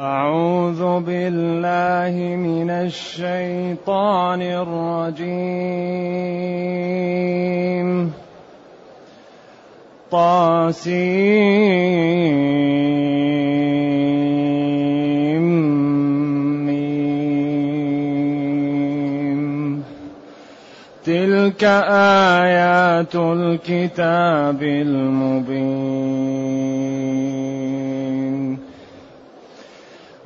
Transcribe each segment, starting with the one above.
أعوذ بالله من الشيطان الرجيم. طاسيم. تلك آيات الكتاب المبين.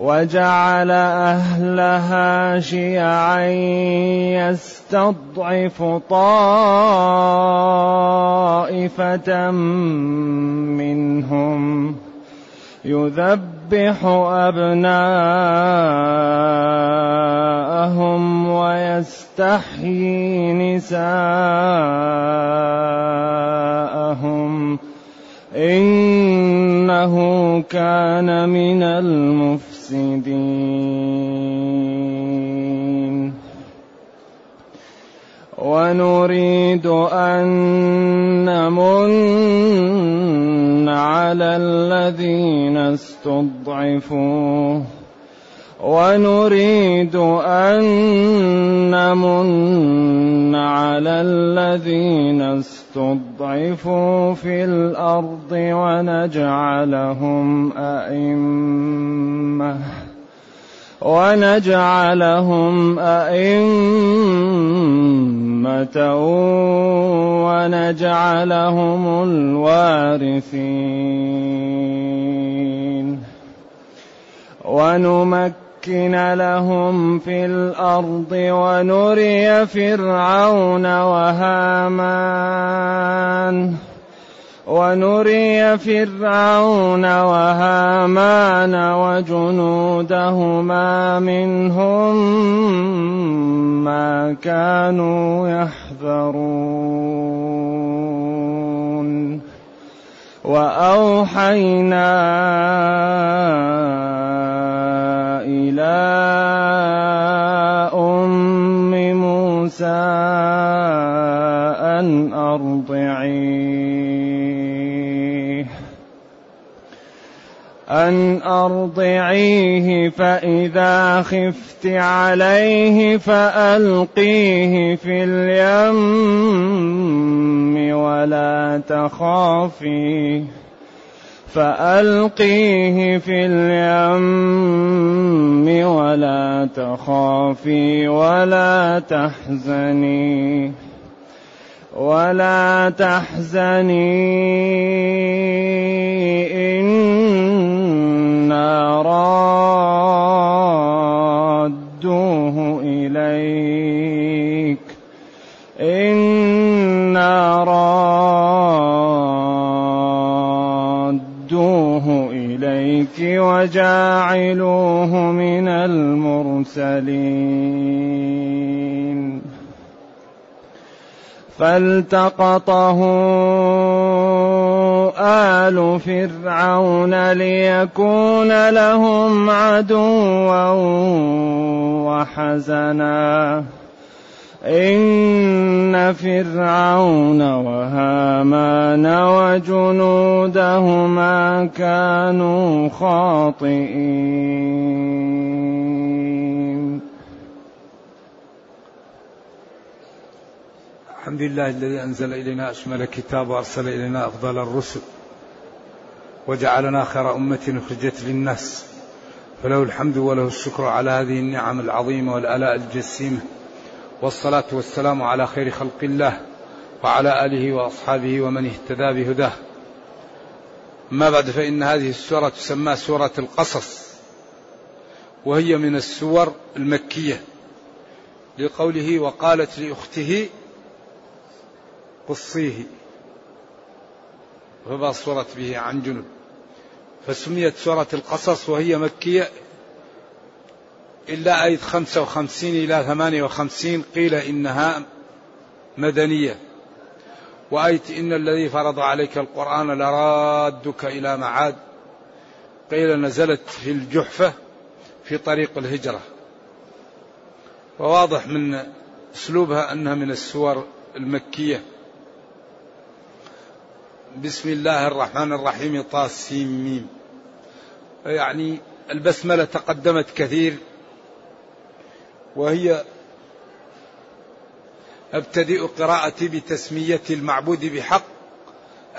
وجعل أهلها شيعا يستضعف طائفة منهم. يذبح أبناءهم ويستحيي نساءهم. إنه كان من المفسدين ونريد أن نمن على الذين استضعفوا. ونريد أن نمن على الذين استضعفوا في الأرض ونجعلهم أئمة ونجعلهم أئمة ونجعلهم الوارثين. ونمكن نمكن لهم في الأرض ونري فرعون وهامان. ونري فرعون وهامان وجنودهما منهم ما كانوا يحذرون. وأوحينا إلى أم موسى أن أرضعيه. أن أرضعيه فإذا خفت عليه فألقيه في اليم ولا تخافي فألقيه في اليم ولا تخافي ولا تحزني ولا تحزني إنا رادوه إليك إنا إليك وجاعلوه من المرسلين. فالتقطه آل فرعون ليكون لهم عدوا وحزنا. إن فرعون وهامان وجنودهما كانوا خاطئين. الحمد لله الذي أنزل إلينا أشمل كتاب وأرسل إلينا أفضل الرسل وجعلنا خير أمة أخرجت للناس. فله الحمد وله الشكر على هذه النعم العظيمة والآلاء الجسيمة. والصلاة والسلام على خير خلق الله وعلى آله وأصحابه ومن اهتدى بهداه. ما بعد فإن هذه السورة تسمى سورة القصص وهي من السور المكية. لقوله وقالت لأخته قصيه. فبصرت به عن جنب. فسميت سورة القصص وهي مكية إلا آية 55 إلى 58 قيل إنها مدنية. وآية إن الذي فرض عليك القرآن لرادك إلى معاد. قيل نزلت في الجحفة في طريق الهجرة. وواضح من أسلوبها أنها من السور المكية. بسم الله الرحمن الرحيم طاسيم. ميم يعني البسملة تقدمت كثير. وهي أبتدئ قراءتي بتسمية المعبود بحق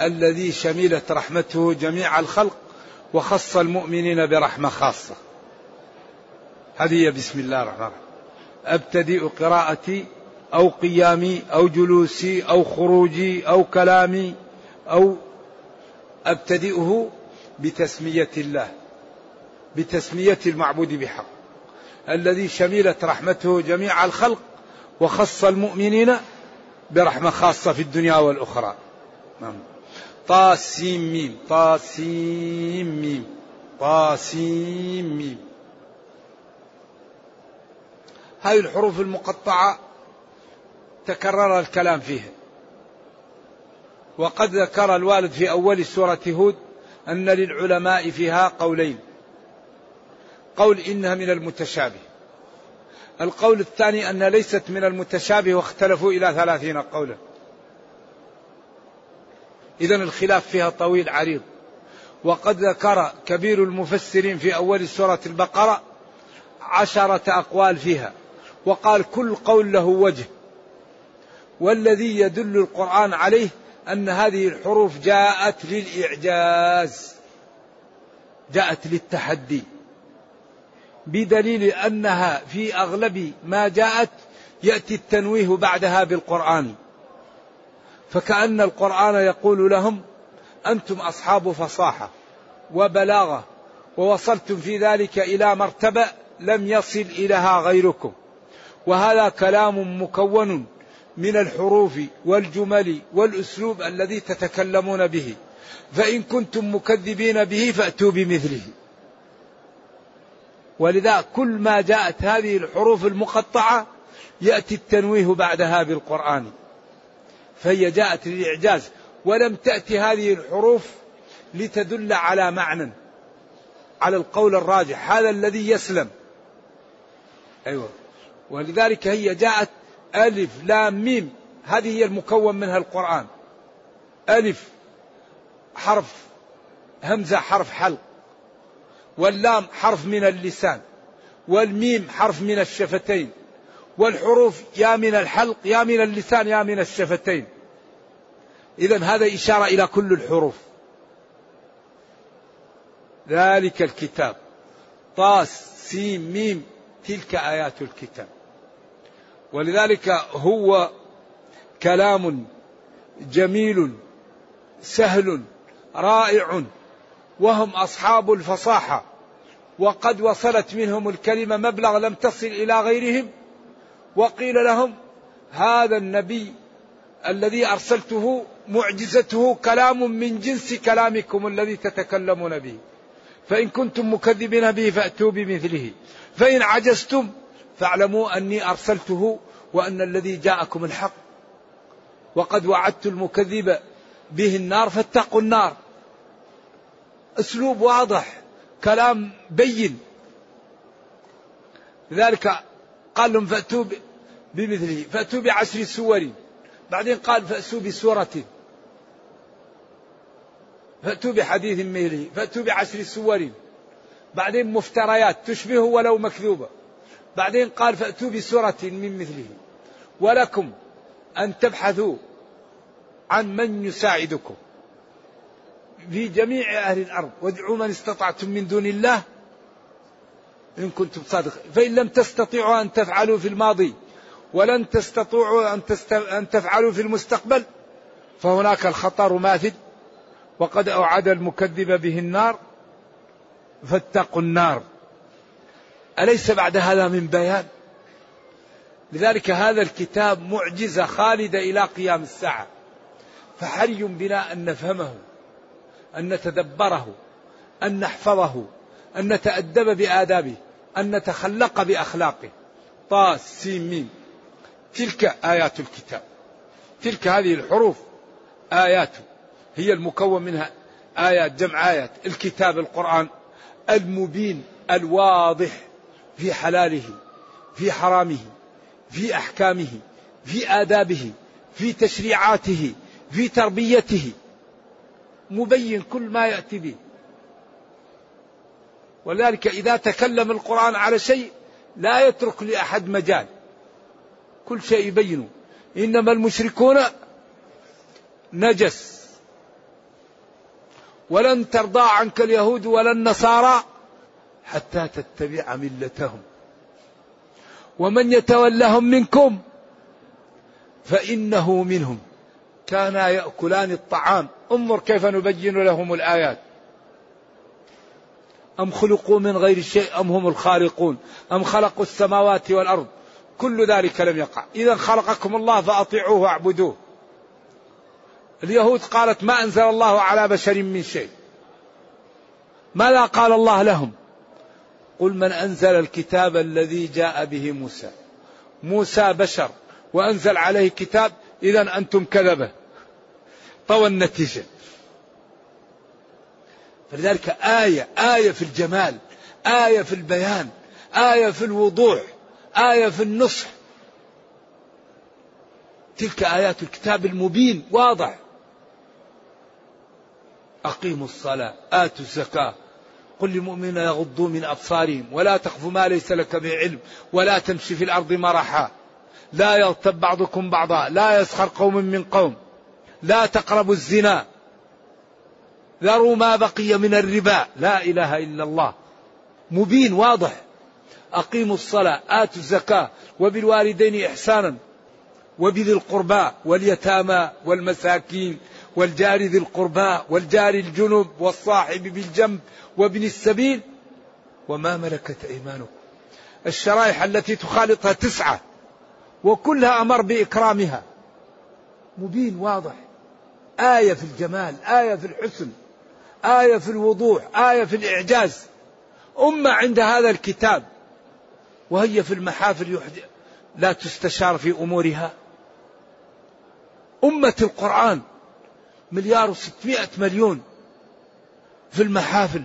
الذي شملت رحمته جميع الخلق وخص المؤمنين برحمة خاصة. هذه هي بسم الله الرحمن الرحيم. أبتدئ قراءتي أو قيامي أو جلوسي أو خروجي أو كلامي أو أبتدئه بتسمية الله بتسمية المعبود بحق. الذي شملت رحمته جميع الخلق وخص المؤمنين برحمة خاصة في الدنيا والأخرى. نعم. طاسيم ميم. طاسيم ميم. طاسيم ميم. هذه الحروف المقطعة تكرر الكلام فيها. وقد ذكر الوالد في أول سورة هود أن للعلماء فيها قولين. قول إنها من المتشابه. القول الثاني أنها ليست من المتشابه واختلفوا إلى ثلاثين قولا. إذا الخلاف فيها طويل عريض. وقد ذكر كبير المفسرين في أول سورة البقرة عشرة أقوال فيها. وقال كل قول له وجه. والذي يدل القرآن عليه أن هذه الحروف جاءت للإعجاز. جاءت للتحدي. بدليل أنها في أغلب ما جاءت يأتي التنويه بعدها بالقرآن. فكأن القرآن يقول لهم أنتم أصحاب فصاحة وبلاغة ووصلتم في ذلك إلى مرتبة لم يصل إليها غيركم. وهذا كلام مكون من الحروف والجمل والأسلوب الذي تتكلمون به. فإن كنتم مكذبين به فأتوا بمثله. ولذا كل ما جاءت هذه الحروف المقطعة يأتي التنويه بعدها بالقران فهي جاءت للإعجاز. ولم تأتي هذه الحروف لتدل على معنى على القول الراجح. هذا الذي يسلم. أيوه. ولذلك هي جاءت ألف لام ميم. هذه هي المكون منها القرآن. ألف حرف همزة حرف حلق. واللام حرف من اللسان والميم حرف من الشفتين والحروف يا من الحلق يا من اللسان يا من الشفتين. إذا هذا إشارة إلى كل الحروف. ذلك الكتاب. طاس سين ميم تلك آيات الكتاب. ولذلك هو كلام جميل سهل رائع. وهم أصحاب الفصاحة. وقد وصلت منهم الكلمة مبلغ لم تصل إلى غيرهم. وقيل لهم هذا النبي الذي أرسلته معجزته كلام من جنس كلامكم الذي تتكلمون به. فإن كنتم مكذبين به فأتوا بمثله. فإن عجزتم فاعلموا أني أرسلته وأن الذي جاءكم الحق. وقد وعدت المكذب به النار فاتقوا النار. أسلوب واضح كلام بين. لذلك قال لهم فأتوا بمثله فأتوا بعشر سور. بعدين قال فأتوا بسورة. فأتوا بحديث مثله فأتوا بعشر سور. بعدين مفتريات تشبه ولو مكذوبة. بعدين قال فأتوا بسورة من مثله. ولكم أن تبحثوا عن من يساعدكم. في جميع أهل الأرض. وادعوا من استطعتم من دون الله إن كنتم صادقين فإن لم تستطيعوا أن تفعلوا في الماضي ولن تستطيعوا أن, تست... أن تفعلوا في المستقبل فهناك الخطر ماثل وقد أوعد المكذب به النار فاتقوا النار. أليس بعد هذا من بيان؟ لذلك هذا الكتاب معجزة خالدة إلى قيام الساعة. فحري بنا أن نفهمه. أن نتدبره أن نحفظه أن نتأدب بآدابه أن نتخلق بأخلاقه. طا سين ميم. تلك آيات الكتاب. تلك هذه الحروف آيات. هي المكون منها آيات جمع آيات. الكتاب القرآن. المبين الواضح. في حلاله في حرامه في أحكامه في آدابه في تشريعاته في تربيته. مبين كل ما يأتي به. ولذلك إذا تكلم القرآن على شيء لا يترك لأحد مجال. كل شيء يبينه. إنما المشركون نجس. ولن ترضى عنك اليهود ولا النصارى حتى تتبع ملتهم. ومن يتولهم منكم فإنه منهم. كانا يأكلان الطعام. انظر كيف نبين لهم الآيات. أم خلقوا من غير شيء أم هم الخالقون؟ أم خلقوا السماوات والأرض؟ كل ذلك لم يقع. إذا خلقكم الله فأطيعوه واعبدوه. اليهود قالت ما أنزل الله على بشر من شيء. ماذا قال الله لهم؟ قل من أنزل الكتاب الذي جاء به موسى. موسى بشر. وأنزل عليه كتاب إذا أنتم كذبة. طوى النتيجة. فلذلك آية آية في الجمال آية في البيان آية في الوضوح آية في النصح. تلك آيات الكتاب المبين واضح. أقيموا الصلاة آتوا الزكاة. قل للمؤمنين يغضوا من أبصارهم ولا تخف ما ليس لك به علم ولا تمشي في الأرض مرحا. لا يغتب بعضكم بعضا لا يسخر قوم من قوم لا تقربوا الزنا ذروا ما بقي من الربا. لا إله إلا الله. مبين واضح. أقيموا الصلاة آتوا الزكاة وبالوالدين إحسانا وبذي القربى واليتامى والمساكين والجار ذي القربى والجار الجنب والصاحب بالجنب وابن السبيل. وما ملكت أيمانكم. الشرائح التي تخالطها تسعة. وكلها أمر بإكرامها. مبين واضح. آية في الجمال آية في الحسن آية في الوضوح آية في الإعجاز. أمة عند هذا الكتاب وهي في المحافل لا تستشار في أمورها. أمة القرآن مليار وستمائة مليون في المحافل.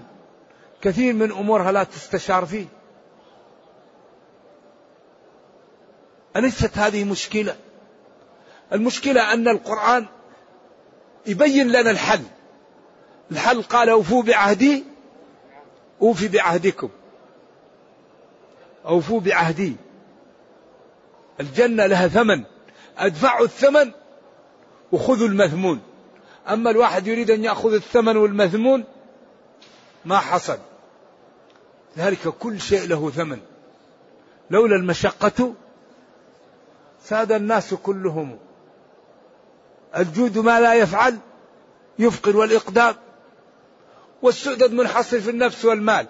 كثير من أمورها لا تستشار فيه. أليست هذه مشكلة؟ المشكلة أن القرآن يبين لنا الحل. الحل قال أوفوا بعهدي أوفي بعهدكم. أوفوا بعهدي. الجنة لها ثمن. أدفعوا الثمن وخذوا المثمون. أما الواحد يريد أن يأخذ الثمن والمثمون ما حصل. ذلك كل شيء له ثمن. لولا المشقة ساد الناس كلهم. الجود ما لا يفعل يفقر والإقدام. والسؤدد منحصر في النفس والمال.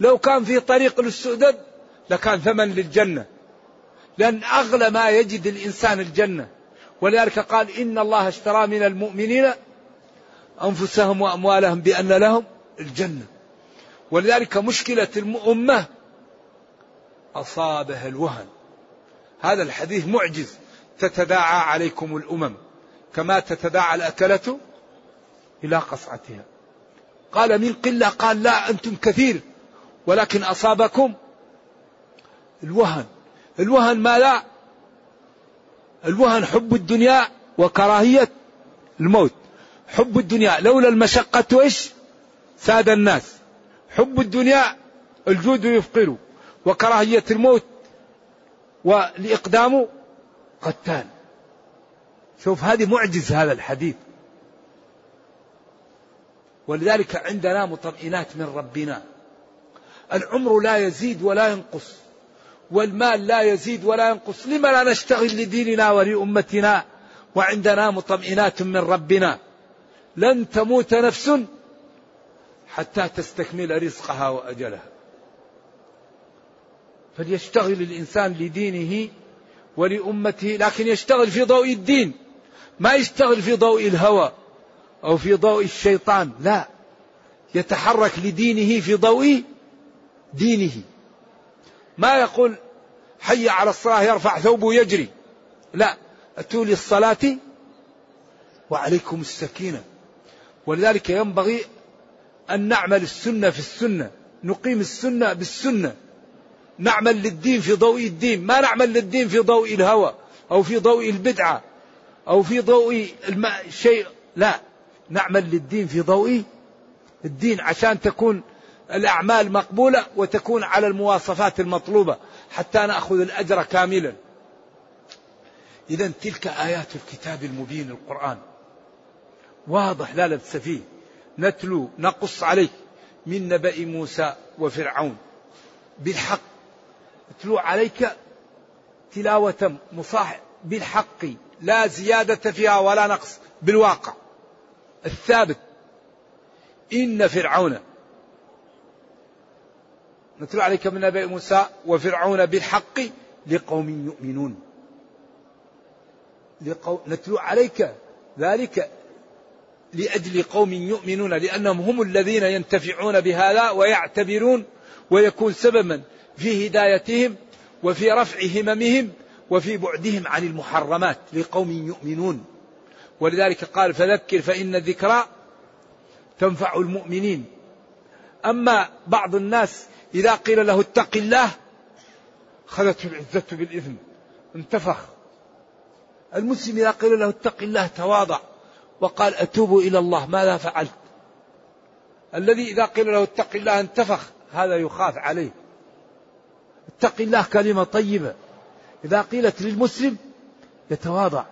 لو كان في طريق للسؤدد لكان ثمن للجنة. لأن أغلى ما يجد الإنسان الجنة. ولذلك قال إن الله اشترى من المؤمنين أنفسهم وأموالهم بأن لهم الجنة. ولذلك مشكلة الأمة أصابها الوهن. هذا الحديث معجز. تتداعى عليكم الأمم كما تتداعى الأكلة إلى قصعتها. قال من قلة؟ قال لا أنتم كثير ولكن أصابكم الوهن. الوهن ما لا؟ الوهن حب الدنيا وكراهية الموت. حب الدنيا لولا المشقة إيش ساد الناس. حب الدنيا الجود يفقر وكراهية الموت والإقدام قتال. شوف هذه معجز هذا الحديث. ولذلك عندنا مطمئنات من ربنا. العمر لا يزيد ولا ينقص والمال لا يزيد ولا ينقص. لما لا نشتغل لديننا ولأمتنا؟ وعندنا مطمئنات من ربنا. لن تموت نفس حتى تستكمل رزقها وأجلها. فليشتغل الإنسان لدينه ولأمته لكن يشتغل في ضوء الدين. ما يشتغل في ضوء الهوى أو في ضوء الشيطان لا. يتحرك لدينه في ضوء دينه. ما يقول حي على الصلاة يرفع ثوبه يجري لا. أتوا للصلاة وعليكم السكينة. ولذلك ينبغي أن نعمل السنة في السنة. نقيم السنة بالسنة. نعمل للدين في ضوء الدين. ما نعمل للدين في ضوء الهوى أو في ضوء البدعة أو في ضوء الماء شيء. لا نعمل للدين في ضوء الدين عشان تكون الأعمال مقبولة وتكون على المواصفات المطلوبة حتى نأخذ الأجر كاملا. إذا تلك آيات الكتاب المبين القرآن. واضح لا لبس فيه. نتلو نقص عليك من نبأ موسى وفرعون. بالحق نتلو عليك تلاوة مصاح بالحق لا زيادة فيها ولا نقص بالواقع. الثابت إن فرعون نتلو عليك من نبأ موسى وفرعون بالحق لقوم يؤمنون. لقو... نتلو عليك ذلك لأجل قوم يؤمنون لأنهم هم الذين ينتفعون بهذا ويعتبرون ويكون سببا في هدايتهم وفي رفع هممهم وفي بعدهم عن المحرمات لقوم يؤمنون. ولذلك قال فذكر فإن الذكرى تنفع المؤمنين. أما بعض الناس إذا قيل له اتق الله خذته العزة بالإثم انتفخ. المسلم إذا قيل له اتق الله تواضع وقال أتوب إلى الله ماذا فعلت؟ الذي إذا قيل له اتق الله انتفخ هذا يخاف عليه. اتق الله كلمة طيبة. إذا قيلت للمسلم يتواضع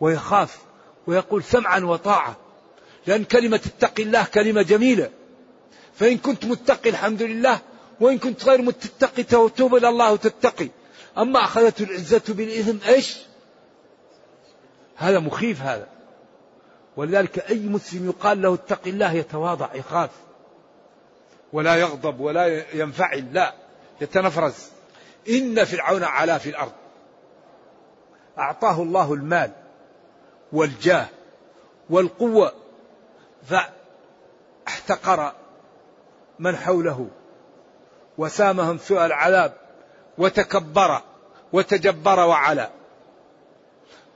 ويخاف ويقول سمعا وطاعة. لأن كلمة اتق الله كلمة جميلة. فإن كنت متقي الحمد لله وإن كنت غير متقي توب إلى الله وتتقي أما أخذته العزة بالإثم إيش؟ هذا مخيف هذا. ولذلك أي مسلم يقال له اتق الله يتواضع يخاف. ولا يغضب ولا ينفعل لا. يتنفرز. إن فرعون علا في الأرض. أعطاه الله المال والجاه والقوة فاحتقر من حوله وسامهم سوء العذاب وتكبر وتجبر وعلا.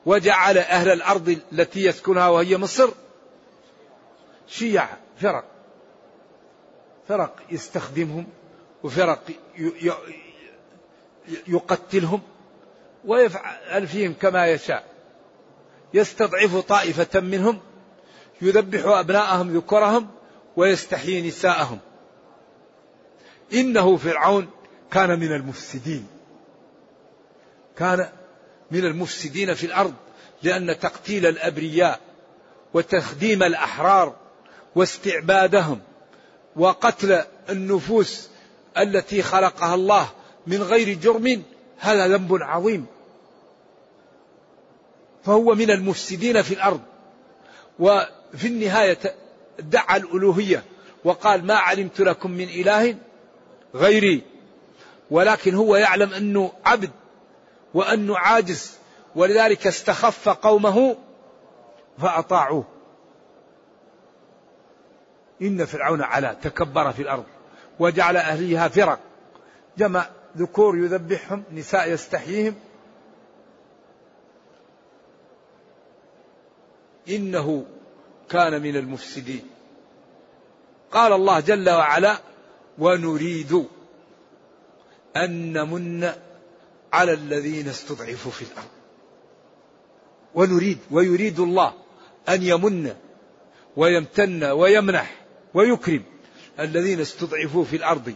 وجعل أهل الأرض التي يسكنها وهي مصر شيع فرق. فرق يستخدمهم. وفرق يقتلهم ويفعل فيهم كما يشاء. يستضعف طائفة منهم يذبح أبناءهم ذكرهم ويستحيي نساءهم. إنه فرعون كان من المفسدين. كان من المفسدين في الأرض لأن تقتيل الأبرياء وتخديم الأحرار واستعبادهم وقتل النفوس التي خلقها الله من غير جرم هذا ذنب عظيم. فهو من المفسدين في الأرض. وفي النهاية ادعى الألوهية وقال ما علمت لكم من إله غيري ولكن هو يعلم أنه عبد وأنه عاجز ولذلك استخف قومه فأطاعوه. إن فرعون علا تكبر في الأرض. وجعل أهليها فرق. جمع ذكور يذبحهم نساء يستحييهم. إنه كان من المفسدين. قال الله جل وعلا ونريد أن نمن على الذين استضعفوا في الأرض. ونريد ويريد الله أن يمن ويمتن ويمنح ويكرم. الذين استضعفوا في الأرض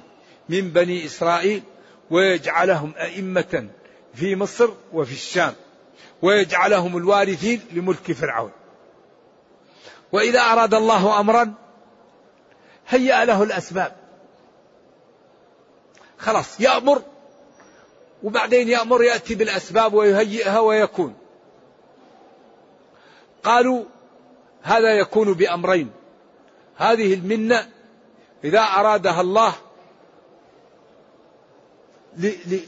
من بني إسرائيل ويجعلهم أئمة في مصر وفي الشام ويجعلهم الوارثين لملك فرعون. وإذا أراد الله أمرا هيأ له الأسباب. خلاص يأمر وبعدين يأمر يأتي بالأسباب ويهيئها ويكون. قالوا هذا يكون بأمرين. هذه المنة إذا أرادها الله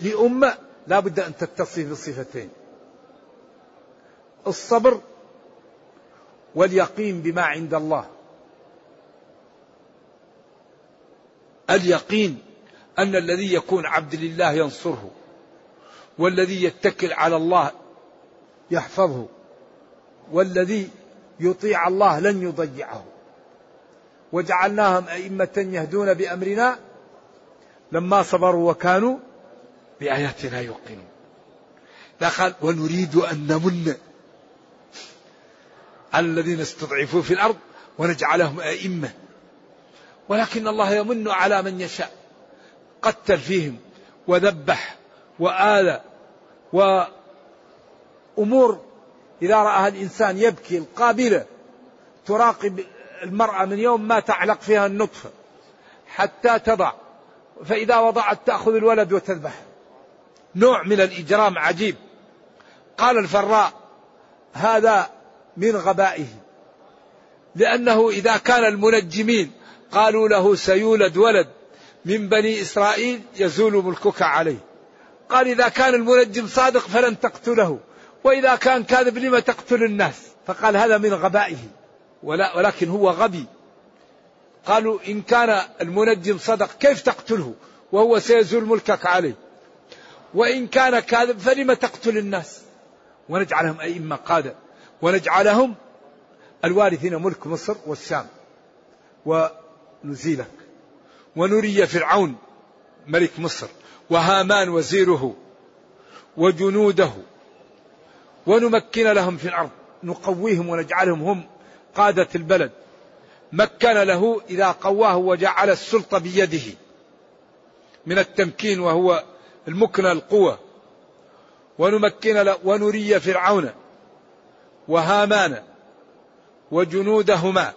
لأمة لا بد أن تتصف بصفتين. الصبر واليقين بما عند الله. اليقين أن الذي يكون عبد لله ينصره والذي يتكل على الله يحفظه والذي يطيع الله لن يضيعه. وجعلناهم أئمة يهدون بأمرنا لما صبروا وكانوا بآياتنا يوقنون. قال ونريد أن نمن على الذين استضعفوا في الأرض ونجعلهم أئمة. ولكن الله يمن على من يشاء. قتل فيهم وذبح وآلى وأمور. إذا رآها الإنسان يبكي القابلة تراقب المرأة من يوم ما تعلق فيها النطفة حتى تضع فإذا وضعت تأخذ الولد وتذبح. نوع من الإجرام عجيب. قال الفراء هذا من غبائه لأنه إذا كان المنجمين قالوا له سيولد ولد من بني إسرائيل يزول ملكك عليه. قال إذا كان المنجم صادق فلن تقتله وإذا كان كاذب لم تقتل الناس؟ فقال هذا من غبائه. ولا ولكن هو غبي. قالوا إن كان المنجم صدق كيف تقتله؟ وهو سيزول ملكك عليه. وإن كان كاذب فلم تقتل الناس؟ ونجعلهم أئمة قادة. ونجعلهم الوارثين ملك مصر والشام. ونزيلك. ونري فرعون ملك مصر. وهامان وزيره. وجنوده. ونمكن لهم في الأرض. نقويهم ونجعلهم هم قادة البلد مكن له إذا قواه وجعل السلطة بيده. من التمكين وهو المكنة القوة. ونمكن ونري فرعون وهامان وجنودهما.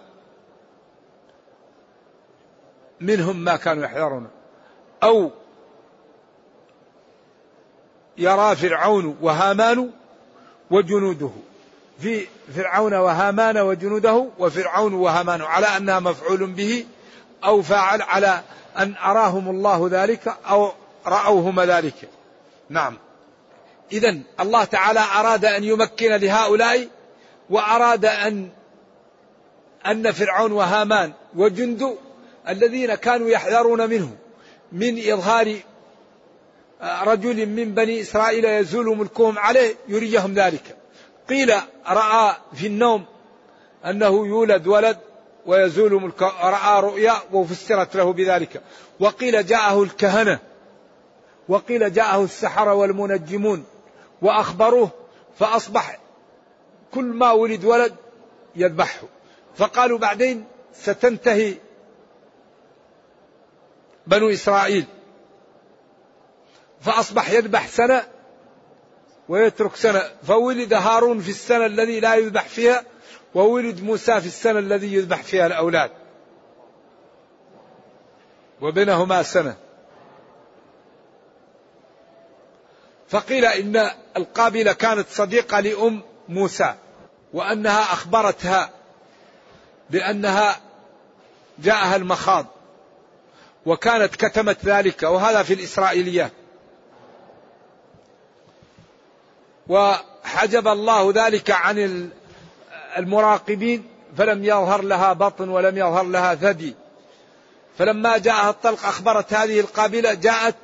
منهم ما كانوا يحذرون. أو يرى فرعون وهامان وجنوده. في فرعون وهامان وجنوده وفرعون وهامان على أنها مفعول به أو فاعل على أن أراهم الله ذلك أو رأوهما ذلك. نعم. اذا الله تعالى أراد أن يمكن لهؤلاء وأراد أن أن فرعون وهامان وجند الذين كانوا يحذرون منه من إظهار رجل من بني إسرائيل يزول ملكهم عليه يريهم ذلك. قيل رأى في النوم أنه يولد ولد ويزول ملك رأى رؤيا وفسرت له بذلك. وقيل جاءه الكهنة وقيل جاءه السحرة والمنجمون وأخبروه فأصبح كل ما ولد ولد يذبحه. فقالوا بعدين ستنتهي بنو إسرائيل. فأصبح يذبح سنة ويترك سنة. فولد هارون في السنة الذي لا يذبح فيها وولد موسى في السنة الذي يذبح فيها الأولاد. وبينهما سنة. فقيل إن القابلة كانت صديقة لأم موسى وأنها أخبرتها بأنها جاءها المخاض وكانت كتمت ذلك. وهذا في الإسرائيليات وحجب الله ذلك عن المراقبين فلم يظهر لها بطن ولم يظهر لها ثدي. فلما جاءها الطلق أخبرت هذه القابلة جاءت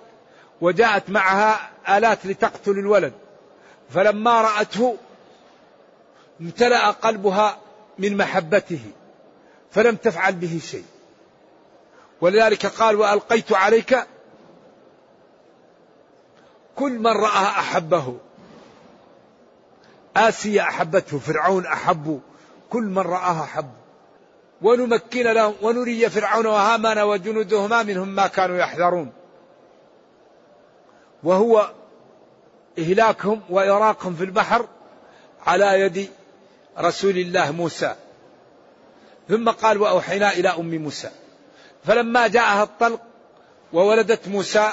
وجاءت معها آلات لتقتل الولد. فلما رأته امتلأ قلبها من محبته فلم تفعل به شيء. ولذلك قال وألقيت عليك كل من رآها أحبه. آسيا أحبته فرعون أحبه كل من رآها أحبه ونمكن لهم ونري فرعون وهامان وجنودهما منهم ما كانوا يحذرون. وهو إهلاكهم وإراقهم في البحر على يد رسول الله موسى. ثم قال وأوحينا إلى أم موسى. فلما جاءها الطلق وولدت موسى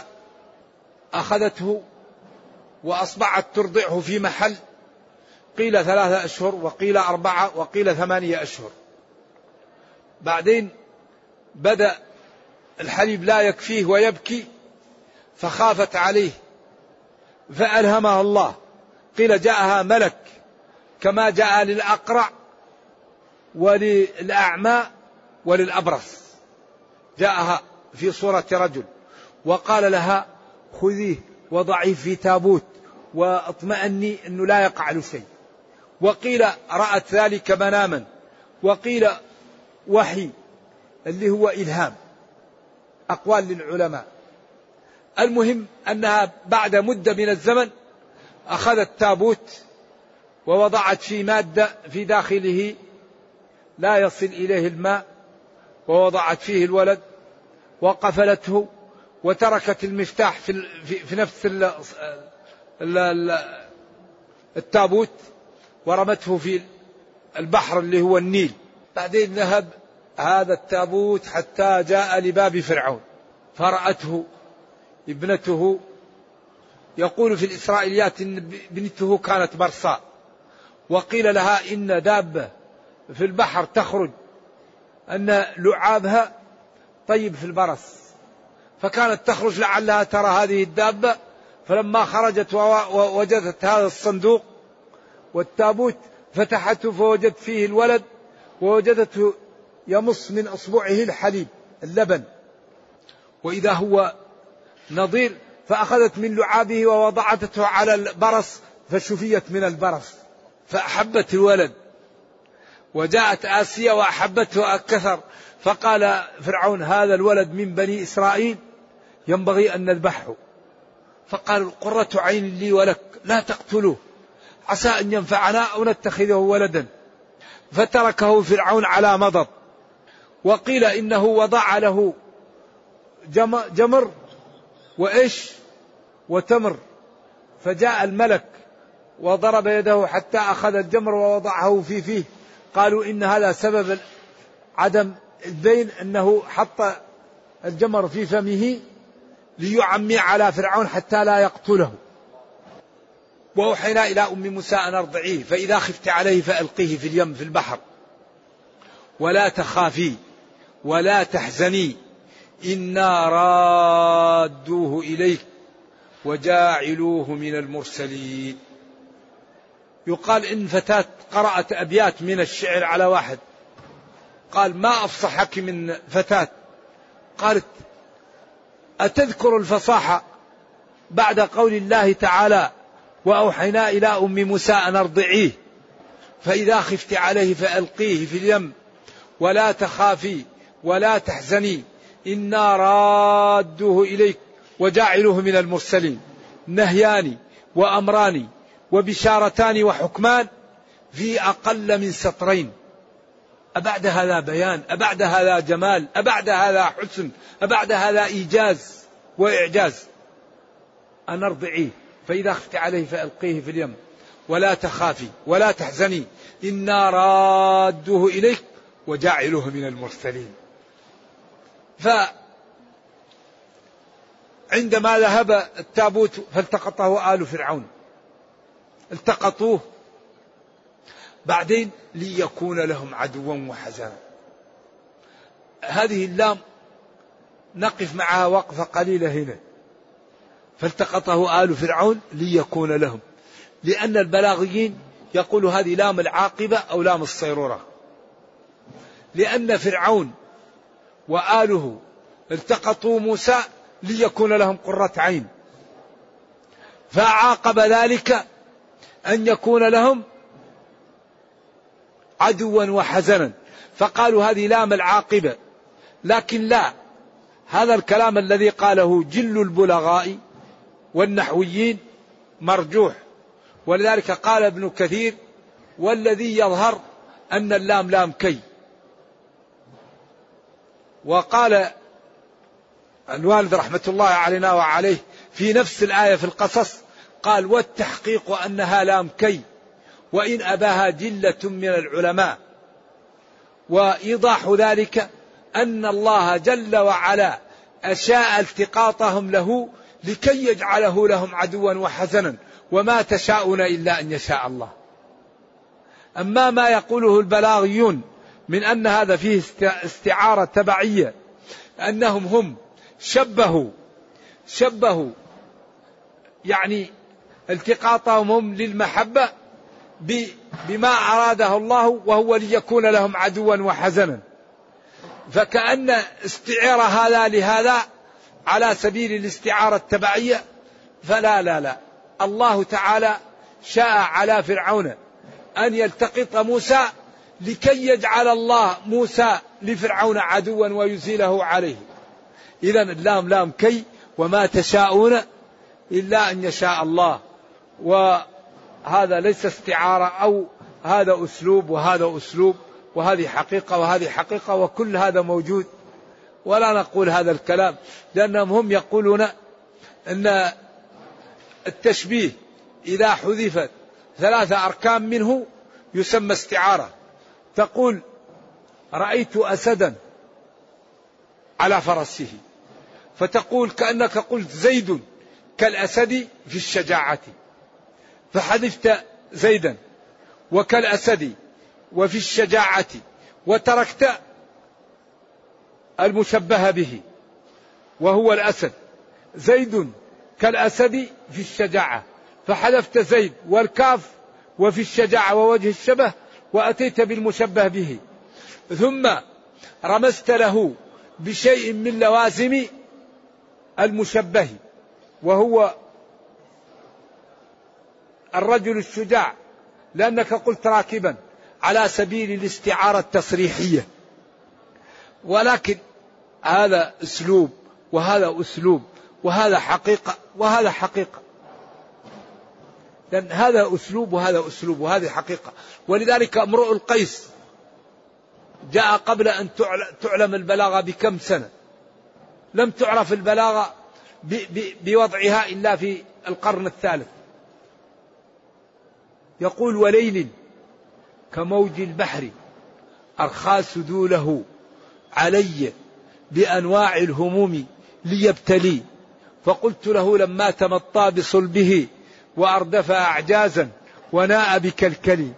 أخذته وأصبحت ترضعه في محل قيل ثلاثة أشهر وقيل أربعة وقيل ثمانية أشهر. بعدين بدأ الحليب لا يكفيه ويبكي فخافت عليه فألهمها الله. قيل جاءها ملك كما جاء للأقرع وللأعمى وللأبرص. جاءها في صورة رجل وقال لها خذيه وضعيه في تابوت وأطمئني أنه لا يقع له شيء. وقيل رأت ذلك مناما وقيل وحي اللي هو إلهام أقوال للعلماء. المهم أنها بعد مدة من الزمن أخذت تابوت ووضعت فيه مادة في داخله لا يصل إليه الماء ووضعت فيه الولد وقفلته وتركت المفتاح في, في نفس التابوت. ورمته في البحر اللي هو النيل. بعدين ذهب هذا التابوت حتى جاء لباب فرعون. فرأته ابنته يقول في الإسرائيليات إن بنته كانت برصاء. وقيل لها إن دابة في البحر تخرج أن لعابها طيب في البرص. فكانت تخرج لعلها ترى هذه الدابة. فلما خرجت ووجدت هذا الصندوق والتابوت فتحته فوجدت فيه الولد ووجدته يمص من أصبعه الحليب اللبن. وإذا هو نظير فأخذت من لعابه ووضعته على البرص فشفيت من البرص فأحبت الولد. وجاءت آسيا وأحبته أكثر فقال فرعون هذا الولد من بني إسرائيل ينبغي أن نذبحه. فقال قرة عين لي ولك لا تقتلوه. عسى أن ينفعنا أو نتخذه ولدا. فتركه فرعون على مضض. وقيل إنه وضع له جمر وإيش وتمر. فجاء الملك وضرب يده حتى أخذ الجمر ووضعه في فيه. قالوا إن هذا سبب عدم البين أنه حط الجمر في فمه ليعمي على فرعون حتى لا يقتله. وأوحينا إلى أم موسى أن أرضعيه فإذا خفت عليه فألقيه في اليم في البحر. ولا تخافي ولا تحزني إنا رادوه إليك وجاعلوه من المرسلين. يقال إن فتاة قرأت أبيات من الشعر على واحد. قال ما أفصحك من فتاة؟ قالت أتذكر الفصاحة بعد قول الله تعالى وأوحينا إلى أم موسى أن أرضعيه. فإذا خفت عليه فألقيه في اليم. ولا تخافي ولا تحزني. إنا رادوه إليك وجاعلوه من المرسلين. نهيان وأمران وبشارتان وحكمان في أقل من سطرين. أبعد هذا بيان؟ أبعد هذا جمال؟ أبعد هذا حسن؟ أبعد هذا إيجاز وإعجاز؟ أن أرضعيه. فإذا خفت عليه فألقيه في اليم. ولا تخافي ولا تحزني. إنا رادوه إليك وجعلوه من المرسلين. ف عندما ذهب التابوت فالتقطه آل فرعون. التقطوه بعدين ليكون لهم عدوا وحزنا. هذه اللام نقف معها وقفة قليلة هنا. فالتقطه آل فرعون ليكون لهم. لأن البلاغيين يقول هذه لام العاقبة أو لام الصيرورة. لأن فرعون وآله التقطوا موسى ليكون لهم قرة عين. فعاقب ذلك أن يكون لهم عدوا وحزنا. فقالوا هذه لام العاقبة. لكن لا. هذا الكلام الذي قاله جل البلغاء والنحويين مرجوح. ولذلك قال ابن كثير والذي يظهر أن اللام لام كي. وقال الوالد رحمة الله علينا وعليه في نفس الآية في القصص قال والتحقيق أنها لام كي وإن أباها جلة من العلماء. وإيضاح ذلك أن الله جل وعلا أشاء التقاطهم له لكي يجعله لهم عدوا وحزنا وما تشاءون إلا أن يشاء الله. أما ما يقوله البلاغيون من أن هذا فيه استعارة تبعية أنهم هم شبهوا شبهوا يعني التقاطهم هم للمحبة بما أراده الله وهو ليكون لهم عدوا وحزنا. فكأن استعير هذا لهذا على سبيل الاستعارة التبعية فلا لا لا. الله تعالى شاء على فرعون أن يلتقط موسى لكي يجعل الله موسى لفرعون عدوا ويزيله عليه. إذا اللام لام كي وما تشاءون إلا أن يشاء الله. وهذا ليس استعارة أو هذا أسلوب وهذا أسلوب وهذه حقيقة وهذه حقيقة وكل هذا موجود ولا نقول هذا الكلام لأنهم هم يقولون أن التشبيه إذا حذفت ثلاثة أركان منه يسمى استعارة. تقول رأيت أسدا على فرسه فتقول كأنك قلت زيد كالأسد في الشجاعة فحذفت زيدا وكالأسد وفي الشجاعة وتركت المشبه به وهو الأسد. زيد كالأسد في الشجاعة. فحذفت زيد والكاف وفي الشجاعة ووجه الشبه وأتيت بالمشبه به. ثم رمزت له بشيء من لوازم المشبه وهو الرجل الشجاع. لأنك قلت راكبا على سبيل الاستعارة التصريحية. ولكن هذا أسلوب وهذا أسلوب وهذا حقيقة وهذا حقيقة. لأن هذا أسلوب وهذا أسلوب وهذه حقيقة. ولذلك امرؤ القيس جاء قبل أن تعلم البلاغة بكم سنة. لم تعرف البلاغة بوضعها إلا في القرن الثالث. يقول وليل كموج البحر أرخى سدوله علي بأنواع الهموم ليبتلي. فقلت له لما تمطى بصلبه وأردف أعجازا وناء بكلكلي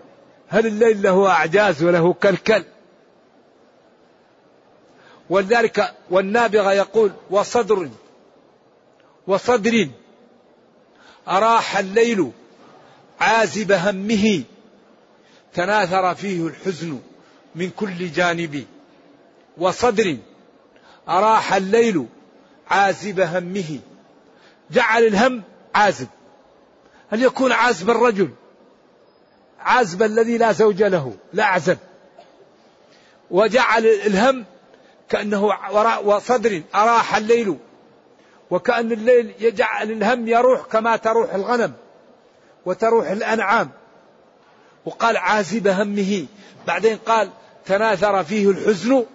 هل الليل له أعجاز وله كلكل؟ ولذلك والنابغة يقول وصدر وصدر أراح الليل عازب همه. تناثر فيه الحزن من كل جانب. وصدر أراح الليل عازب همه. جعل الهم عازب. هل يكون عازب الرجل؟ عازب الذي لا زوج له لا أعزب. وجعل الهم كأنه وراء وصدر أراح الليل. وكأن الليل يجعل الهم يروح كما تروح الغنم وتروح الأنعام. وقال عازب همه. بعدين قال تناثر فيه الحزن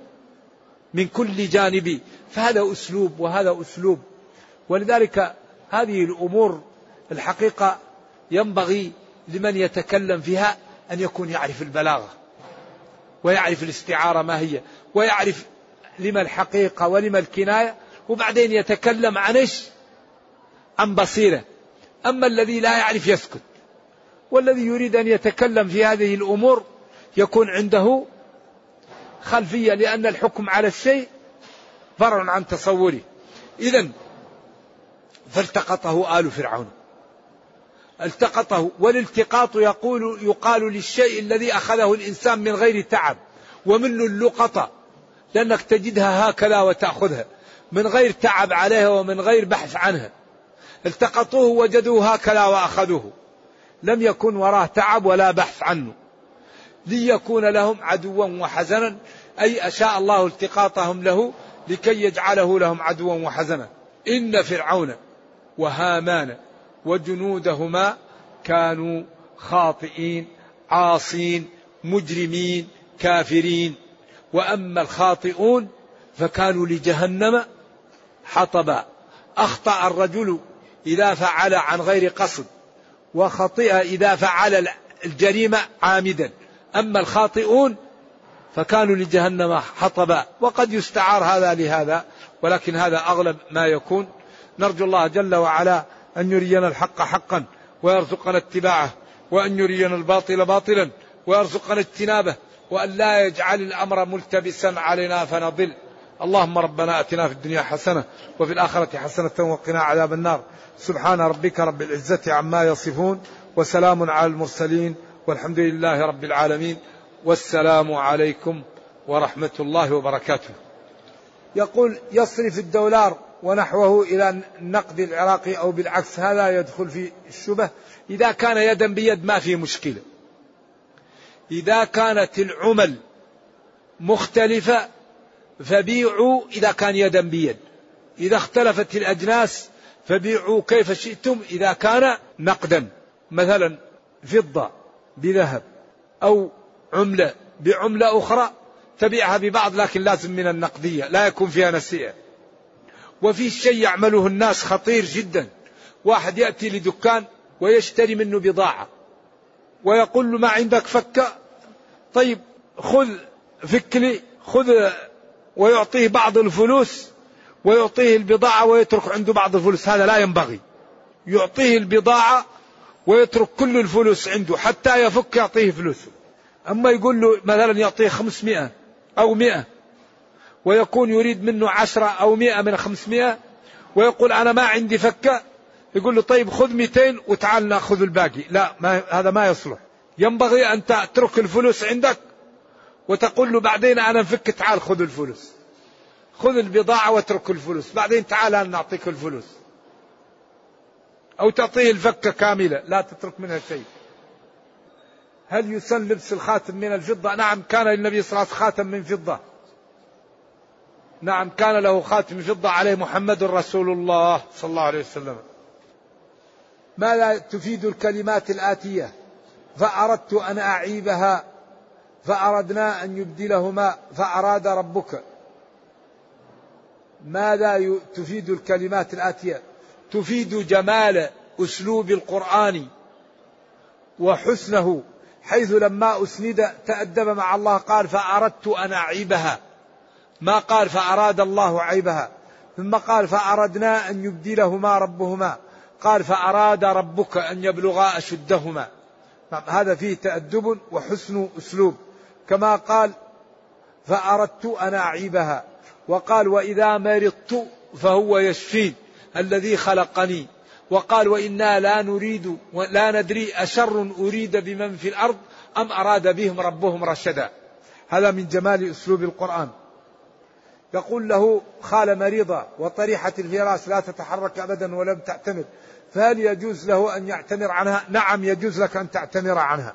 من كل جانب فهذا أسلوب وهذا أسلوب ولذلك هذه الأمور الحقيقة ينبغي لمن يتكلم فيها أن يكون يعرف البلاغة ويعرف الاستعارة ما هي ويعرف لما الحقيقة ولما الكناية وبعدين يتكلم عن إيش؟ عن بصيرة أما الذي لا يعرف يسكت والذي يريد أن يتكلم في هذه الأمور يكون عنده خلفية لأن الحكم على الشيء فرع عن تصوره. إذا فالتقطه آل فرعون. التقطه والالتقاط يقول يقال للشيء الذي أخذه الإنسان من غير تعب ومنه اللقطة لأنك تجدها هكذا وتأخذها من غير تعب عليها ومن غير بحث عنها. التقطوه وجدوه هكذا وأخذوه. لم يكن وراه تعب ولا بحث عنه. ليكون لهم عدوا وحزنا. أي أشاء الله التقاطهم له لكي يجعله لهم عدوا وحزنا. إن فرعون وهامان وجنودهما كانوا خاطئين عاصين مجرمين كافرين. وأما الخاطئون فكانوا لجهنم حطبا. أخطأ الرجل إذا فعل عن غير قصد وخطئ إذا فعل الجريمة عامدا. أما الخاطئون فكانوا لجهنم حطبا وقد يستعار هذا لهذا ولكن هذا أغلب ما يكون. نرجو الله جل وعلا أن يرينا الحق حقا ويرزقنا اتباعه وأن يرينا الباطل باطلا ويرزقنا اجتنابه وأن لا يجعل الأمر ملتبسا علينا فنضل. اللهم ربنا أتنا في الدنيا حسنة وفي الآخرة حسنة وقنا عذاب النار. سبحان ربك رب العزة عما يصفون وسلام على المرسلين. والحمد لله رب العالمين والسلام عليكم ورحمة الله وبركاته. يقول يصرف الدولار ونحوه إلى النقد العراقي أو بالعكس هذا يدخل في الشبه. إذا كان يدا بيد ما في مشكلة. إذا كانت العمل مختلفة فبيعوا إذا كان يدا بيد. إذا اختلفت الأجناس فبيعوا كيف شئتم إذا كان نقدا. مثلا فضة. بذهب أو عملة بعملة أخرى تبيعها ببعض لكن لازم من النقدية لا يكون فيها نسيئة. وفي شيء يعمله الناس خطير جدا واحد يأتي لدكان ويشتري منه بضاعة ويقول له ما عندك فكة؟ طيب خذ فك لي خذ ويعطيه بعض الفلوس ويعطيه البضاعة ويترك عنده بعض الفلوس هذا لا ينبغي. يعطيه البضاعة ويترك كل الفلوس عنده حتى يفك يعطيه فلوسه أما يقول له مثلا يعطيه خمسمائة أو مئة ويكون يريد منه عشرة أو مئة من خمسمائة ويقول أنا ما عندي فكة يقول له طيب خذ 200 وتعال نأخذ الباقي. لا ما هذا ما يصلح. ينبغي أن تترك الفلوس عندك وتقول له بعدين أنا نفك تعال خذ الفلوس. خذ البضاعة واترك الفلوس. بعدين تعال أنا نعطيك الفلوس. أو تعطيه الفكة كاملة لا تترك منها شيء. هل يسن لبس الخاتم من الفضة؟ نعم كان للنبي صلى الله عليه وسلم خاتم من فضة. نعم كان له خاتم فضة عليه محمد رسول الله صلى الله عليه وسلم. ماذا تفيد الكلمات الآتية؟ فأردت أن أعيبها فأردنا أن يبدلهما فأراد ربك. ماذا تفيد الكلمات الآتية؟ تفيد جمال أسلوب القرآن وحسنه حيث لما أسند تأدب مع الله قال فأردت أن أعيبها. ما قال فأراد الله عيبها. ثم قال فأردنا أن يبدلهما ربهما. قال فأراد ربك أن يبلغا أشدهما. نعم، هذا فيه تأدب وحسن أسلوب. كما قال فأردت أن أعيبها. وقال وإذا مرضت فهو يشفين. الذي خلقني. وقال وإنا لا نريد ولا ندري أشر أريد بمن في الأرض أم أراد بهم ربهم رشدا. هذا من جمال أسلوب القرآن. يقول له خال مريضة وطريحة الفراش لا تتحرك أبدا ولم تعتمر. فهل يجوز له أن يعتمر عنها؟ نعم يجوز لك أن تعتمر عنها.